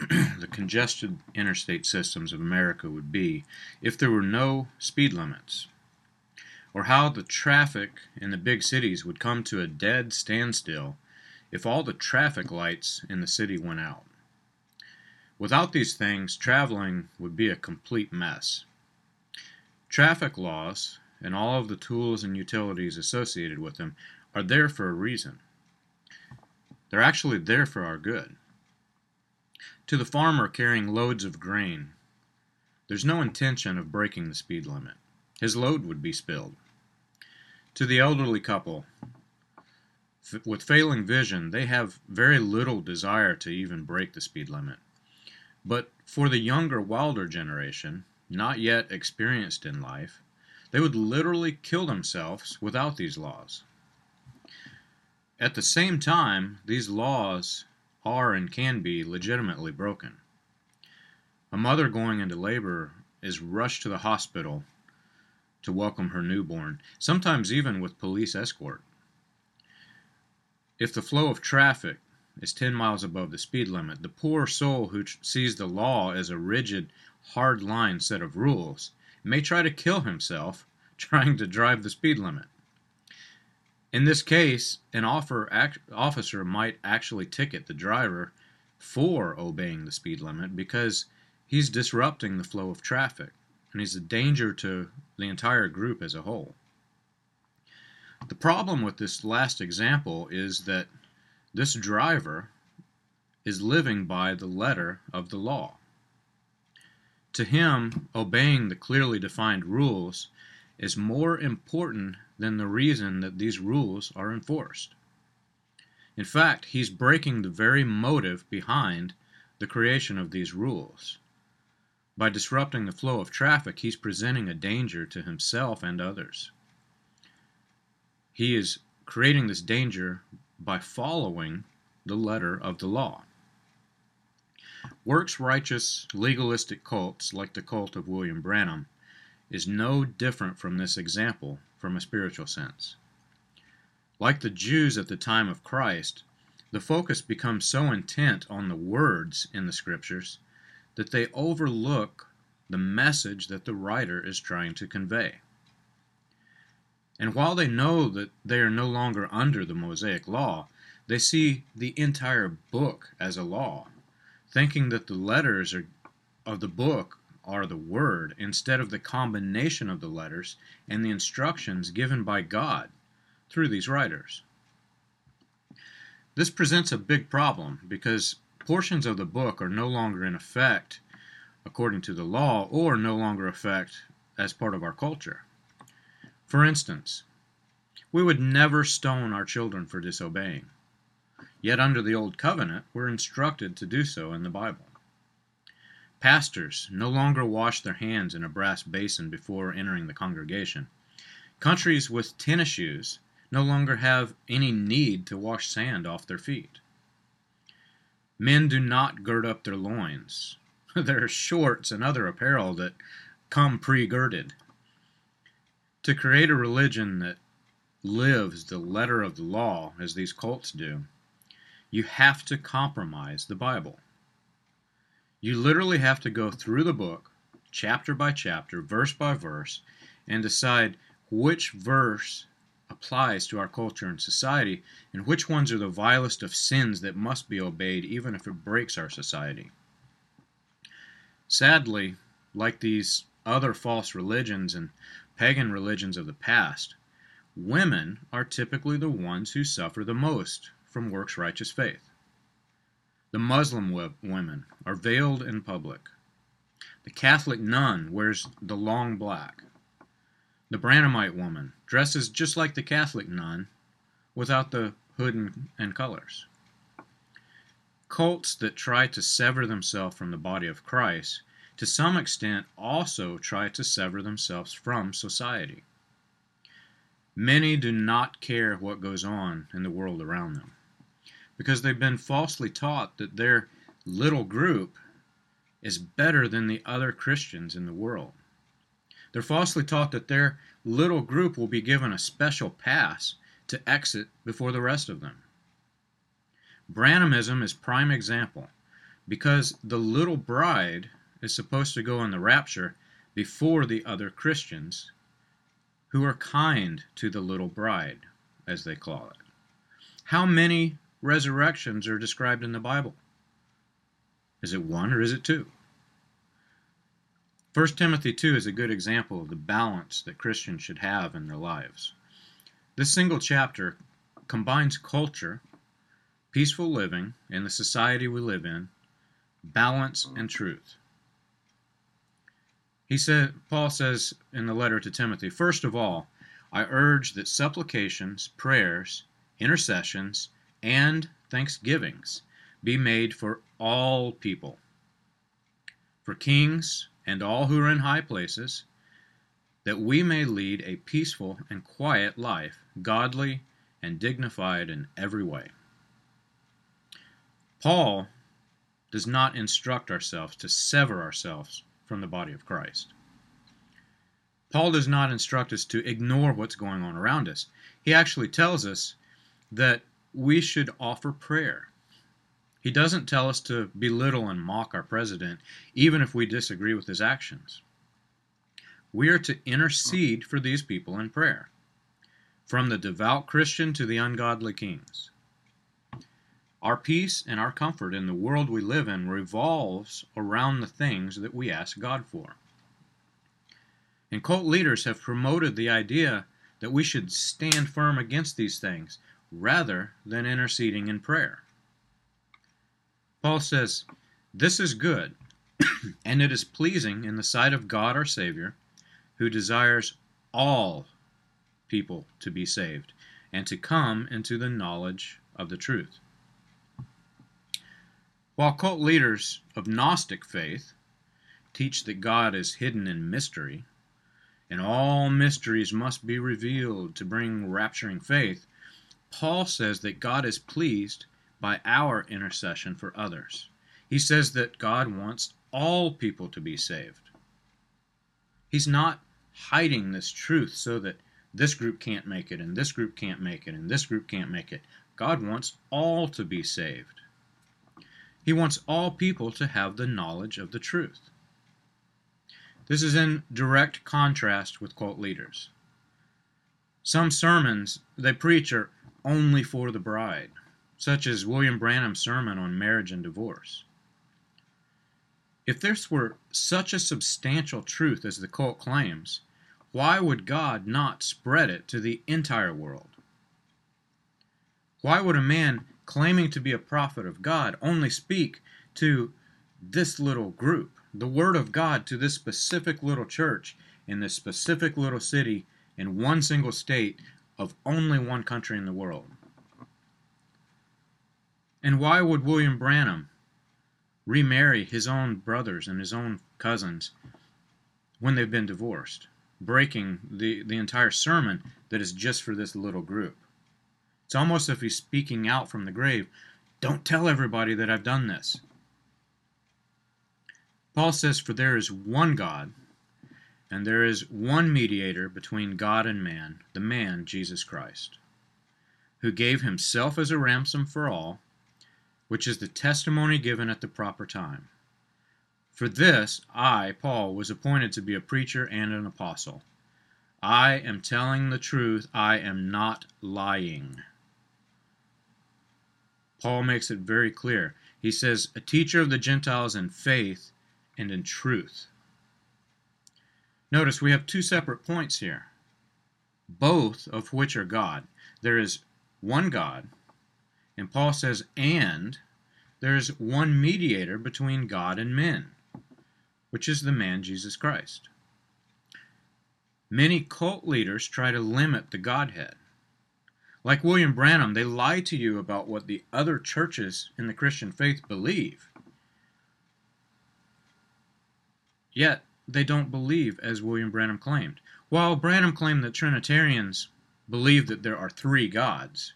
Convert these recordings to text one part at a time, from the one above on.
the congested interstate systems of America would be if there were no speed limits, or how the traffic in the big cities would come to a dead standstill if all the traffic lights in the city went out. Without these things, traveling would be a complete mess. Traffic laws and all of the tools and utilities associated with them are there for a reason. They're actually there for our good. To the farmer carrying loads of grain, there's no intention of breaking the speed limit. His load would be spilled. To the elderly couple, with failing vision, they have very little desire to even break the speed limit. But for the younger, wilder generation, not yet experienced in life, they would literally kill themselves without these laws. At the same time, these laws are and can be legitimately broken. A mother going into labor is rushed to the hospital to welcome her newborn, sometimes even with police escort. If the flow of traffic is 10 miles above the speed limit, the poor soul who sees the law as a rigid, hard line set of rules may try to kill himself trying to drive the speed limit. In this case, an officer might actually ticket the driver for obeying the speed limit because he's disrupting the flow of traffic and he's a danger to the entire group as a whole. The problem with this last example is that this driver is living by the letter of the law. To him, obeying the clearly defined rules is more important than the reason that these rules are enforced. In fact, he's breaking the very motive behind the creation of these rules. By disrupting the flow of traffic, he's presenting a danger to himself and others. He is creating this danger by following the letter of the law. Works righteous, legalistic cults like the cult of William Branham is no different from this example from a spiritual sense. Like the Jews at the time of Christ, the focus becomes so intent on the words in the scriptures that they overlook the message that the writer is trying to convey. And while they know that they are no longer under the Mosaic law, they see the entire book as a law, thinking that the letters are, of the book are the Word instead of the combination of the letters and the instructions given by God through these writers. This presents a big problem because portions of the book are no longer in effect according to the law or no longer effect as part of our culture. For instance, we would never stone our children for disobeying. Yet under the Old Covenant, we're instructed to do so in the Bible. Pastors no longer wash their hands in a brass basin before entering the congregation. Countries with tennis shoes no longer have any need to wash sand off their feet. Men do not gird up their loins their shorts and other apparel that come pre girded. To create a religion that lives the letter of the law, as these cults do, you have to compromise the Bible. You literally have to go through the book, chapter by chapter, verse by verse, and decide which verse applies to our culture and society, and which ones are the vilest of sins that must be obeyed even if it breaks our society. Sadly, like these other false religions and pagan religions of the past, women are typically the ones who suffer the most from works righteous faith. The Muslim women are veiled in public. The Catholic nun wears the long black. The Branhamite woman dresses just like the Catholic nun without the hood and, and colors. Cults that try to sever themselves from the body of Christ to some extent also try to sever themselves from society. Many do not care what goes on in the world around them because they've been falsely taught that their little group is better than the other Christians in the world. They're falsely taught that their little group will be given a special pass to exit before the rest of them. Branhamism is prime example because the little bride is supposed to go in the rapture before the other Christians who are kind to the little bride, as they call it. How many resurrections are described in the Bible? Is it one or is it two? 1 Timothy 2 is a good example of the balance that Christians should have in their lives. This single chapter combines culture, peaceful living in the society we live in, balance, and truth. He said Paul says in the letter to Timothy, first of all, I urge that supplications, prayers, intercessions, and thanksgivings be made for all people, for kings, and all who are in high places, that we may lead a peaceful and quiet life, godly and dignified in every way. Paul does not instruct ourselves to sever ourselves from the body of Christ. Paul does not instruct us to ignore what's going on around us. He actually tells us that we should offer prayer. He doesn't tell us to belittle and mock our president, even if we disagree with his actions. We are to intercede for these people in prayer, from the devout Christian to the ungodly kings. Our peace and our comfort in the world we live in revolves around the things that we ask God for. And cult leaders have promoted the idea that we should stand firm against these things rather than interceding in prayer. Paul says, This is good, and it is pleasing in the sight of God our Savior, who desires all people to be saved and to come into the knowledge of the truth. While cult leaders of Gnostic faith teach that God is hidden in mystery, and all mysteries must be revealed to bring rapturing faith, Paul says that God is pleased by our intercession for others. He says that God wants all people to be saved. He's not hiding this truth so that this group can't make it, and this group can't make it, and this group can't make it. God wants all to be saved. He wants all people to have the knowledge of the truth. This is in direct contrast with cult leaders. Some sermons they preach are only for the bride such as William Branham's sermon on marriage and divorce. If this were such a substantial truth as the cult claims, why would God not spread it to the entire world? Why would a man claiming to be a prophet of God only speak to this little group, the Word of God to this specific little church in this specific little city in one single state of only one country in the world? And why would William Branham remarry his own brothers and his own cousins when they've been divorced, breaking the, the entire sermon that is just for this little group? It's almost as if he's speaking out from the grave. Don't tell everybody that I've done this. Paul says, For there is one God, and there is one mediator between God and man, the man, Jesus Christ, who gave himself as a ransom for all, which is the testimony given at the proper time. For this, I, Paul, was appointed to be a preacher and an apostle. I am telling the truth, I am not lying. Paul makes it very clear. He says, A teacher of the Gentiles in faith and in truth. Notice we have two separate points here, both of which are God. There is one God, and Paul says, and there is one mediator between God and men, which is the man Jesus Christ. Many cult leaders try to limit the Godhead. Like William Branham, they lie to you about what the other churches in the Christian faith believe. Yet, they don't believe as William Branham claimed. While Branham claimed that Trinitarians believe that there are three gods,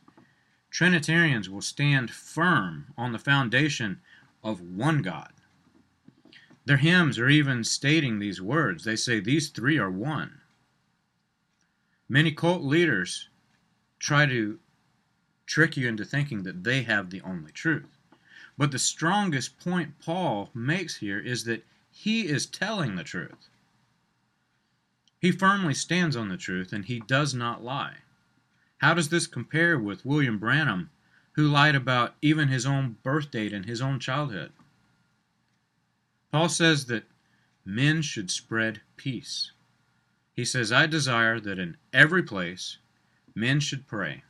Trinitarians will stand firm on the foundation of one God. Their hymns are even stating these words. They say these three are one. Many cult leaders try to trick you into thinking that they have the only truth. But the strongest point Paul makes here is that he is telling the truth. He firmly stands on the truth and he does not lie. How does this compare with William Branham, who lied about even his own birth date and his own childhood? Paul says that men should spread peace. He says, I desire that in every place men should pray,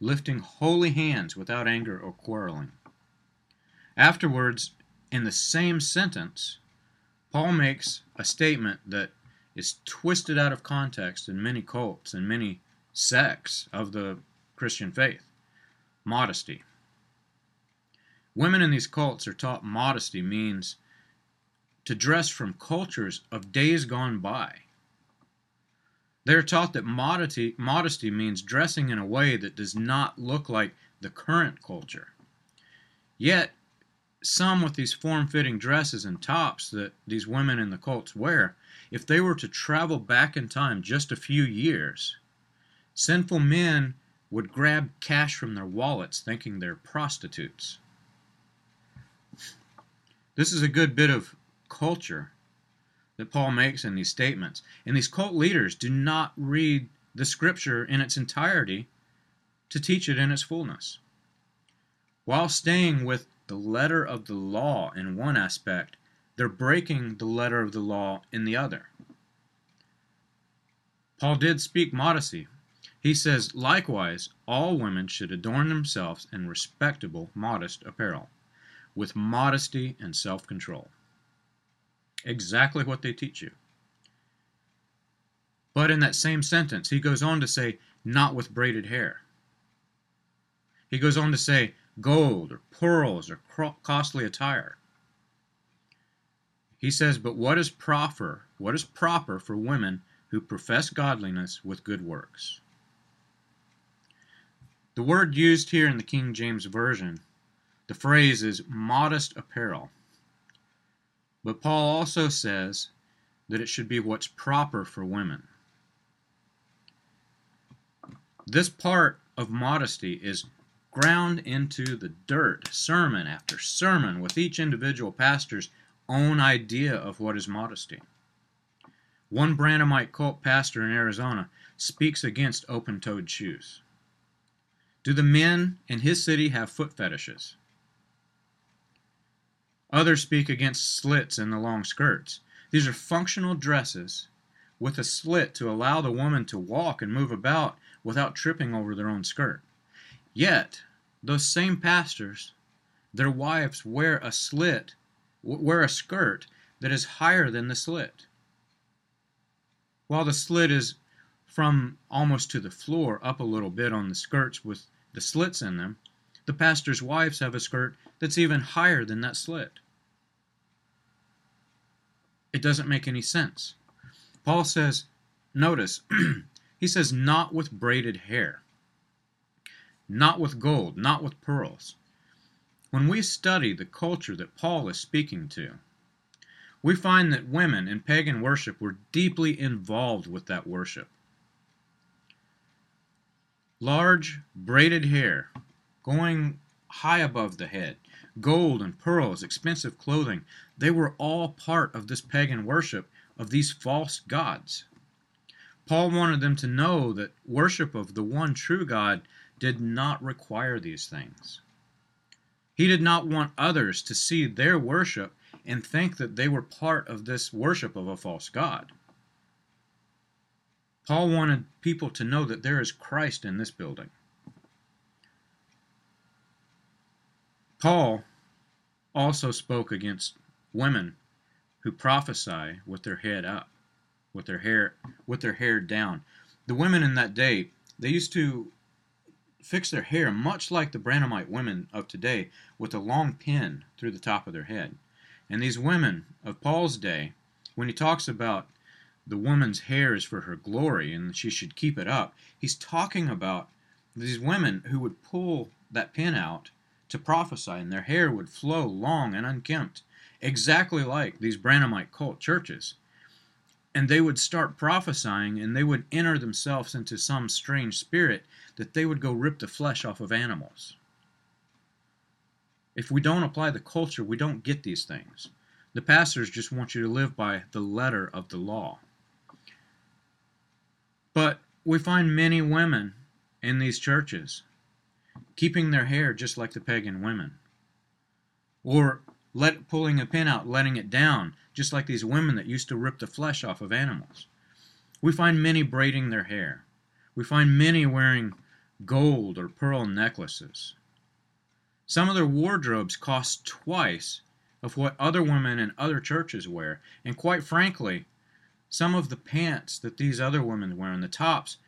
lifting holy hands without anger or quarreling. Afterwards, in the same sentence, Paul makes a statement that is twisted out of context in many cults and many sects of the Christian faith modesty. Women in these cults are taught modesty means to dress from cultures of days gone by. They're taught that modesty, modesty means dressing in a way that does not look like the current culture. Yet, some with these form fitting dresses and tops that these women in the cults wear, if they were to travel back in time just a few years, sinful men would grab cash from their wallets thinking they're prostitutes. This is a good bit of culture that Paul makes in these statements. And these cult leaders do not read the scripture in its entirety to teach it in its fullness. While staying with the letter of the law in one aspect, they're breaking the letter of the law in the other. Paul did speak modesty. He says, likewise, all women should adorn themselves in respectable, modest apparel, with modesty and self control. Exactly what they teach you. But in that same sentence, he goes on to say, not with braided hair. He goes on to say, gold or pearls or costly attire. He says, But what is proper, what is proper for women who profess godliness with good works? The word used here in the King James Version, the phrase is modest apparel. But Paul also says that it should be what's proper for women. This part of modesty is ground into the dirt, sermon after sermon, with each individual pastor's own idea of what is modesty. One Branhamite cult pastor in Arizona speaks against open toed shoes. Do the men in his city have foot fetishes? Others speak against slits in the long skirts. These are functional dresses with a slit to allow the woman to walk and move about without tripping over their own skirt. Yet, those same pastors, their wives wear a slit, wear a skirt that is higher than the slit. While the slit is from almost to the floor up a little bit on the skirts with the slits in them, the pastor's wives have a skirt that's even higher than that slit. It doesn't make any sense. Paul says, notice, he says, not with braided hair not with gold, not with pearls. When we study the culture that Paul is speaking to, we find that women in pagan worship were deeply involved with that worship. Large braided hair going high above the head, gold and pearls, expensive clothing, they were all part of this pagan worship of these false gods. Paul wanted them to know that worship of the one true God did not require these things. He did not want others to see their worship and think that they were part of this worship of a false God. Paul wanted people to know that there is Christ in this building. Paul also spoke against women who prophesy with their head up, with their hair with their hair down. The women in that day, they used to fix their hair much like the Branhamite women of today with a long pin through the top of their head. And these women of Paul's day, when he talks about the woman's hair is for her glory and she should keep it up, he's talking about these women who would pull that pin out to prophesy, and their hair would flow long and unkempt, exactly like these Branhamite cult churches. And they would start prophesying, and they would enter themselves into some strange spirit that they would go rip the flesh off of animals. If we don't apply the culture, we don't get these things. The pastors just want you to live by the letter of the law. But we find many women in these churches keeping their hair just like the pagan women. Or let pulling a pin out, letting it down, just like these women that used to rip the flesh off of animals. We find many braiding their hair. We find many wearing gold or pearl necklaces. Some of their wardrobes cost twice of what other women in other churches wear, and quite frankly, some of the pants that these other women wear and the tops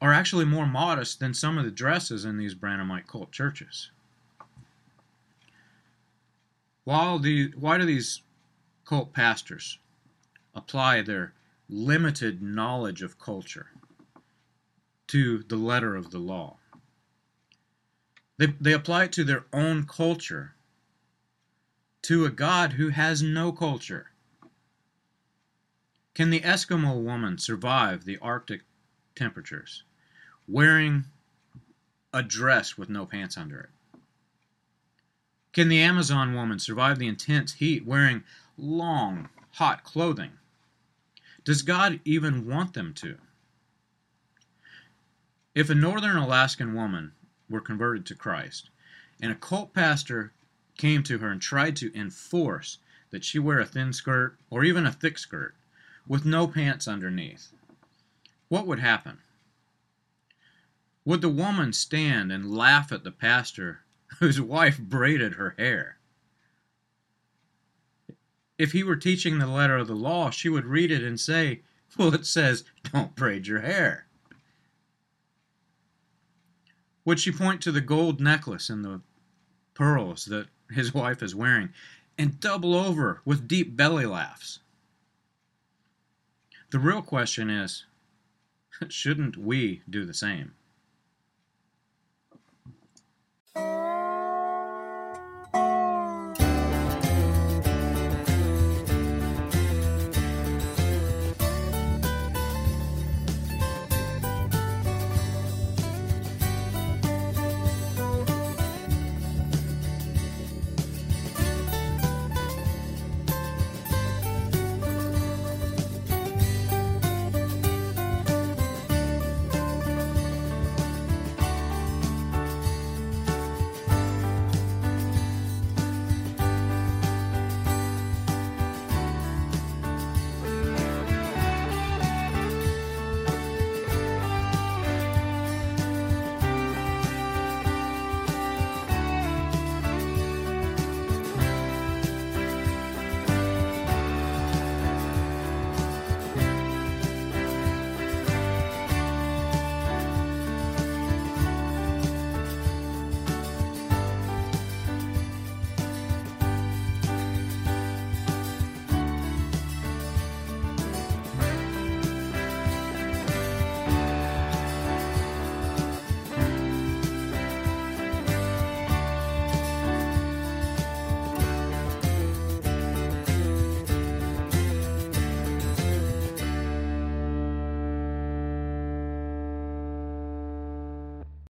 are actually more modest than some of the dresses in these Branhamite cult churches. While the, why do these cult pastors apply their limited knowledge of culture to the letter of the law? They, they apply it to their own culture, to a God who has no culture. Can the Eskimo woman survive the Arctic temperatures? wearing a dress with no pants under it? Can the Amazon woman survive the intense heat wearing long, hot clothing? Does God even want them to? If a northern Alaskan woman were converted to Christ and a cult pastor came to her and tried to enforce that she wear a thin skirt or even a thick skirt with no pants underneath, what would happen? Would the woman stand and laugh at the pastor whose wife braided her hair? If he were teaching the letter of the law, she would read it and say, Well, it says, don't braid your hair. Would she point to the gold necklace and the pearls that his wife is wearing and double over with deep belly laughs? The real question is shouldn't we do the same?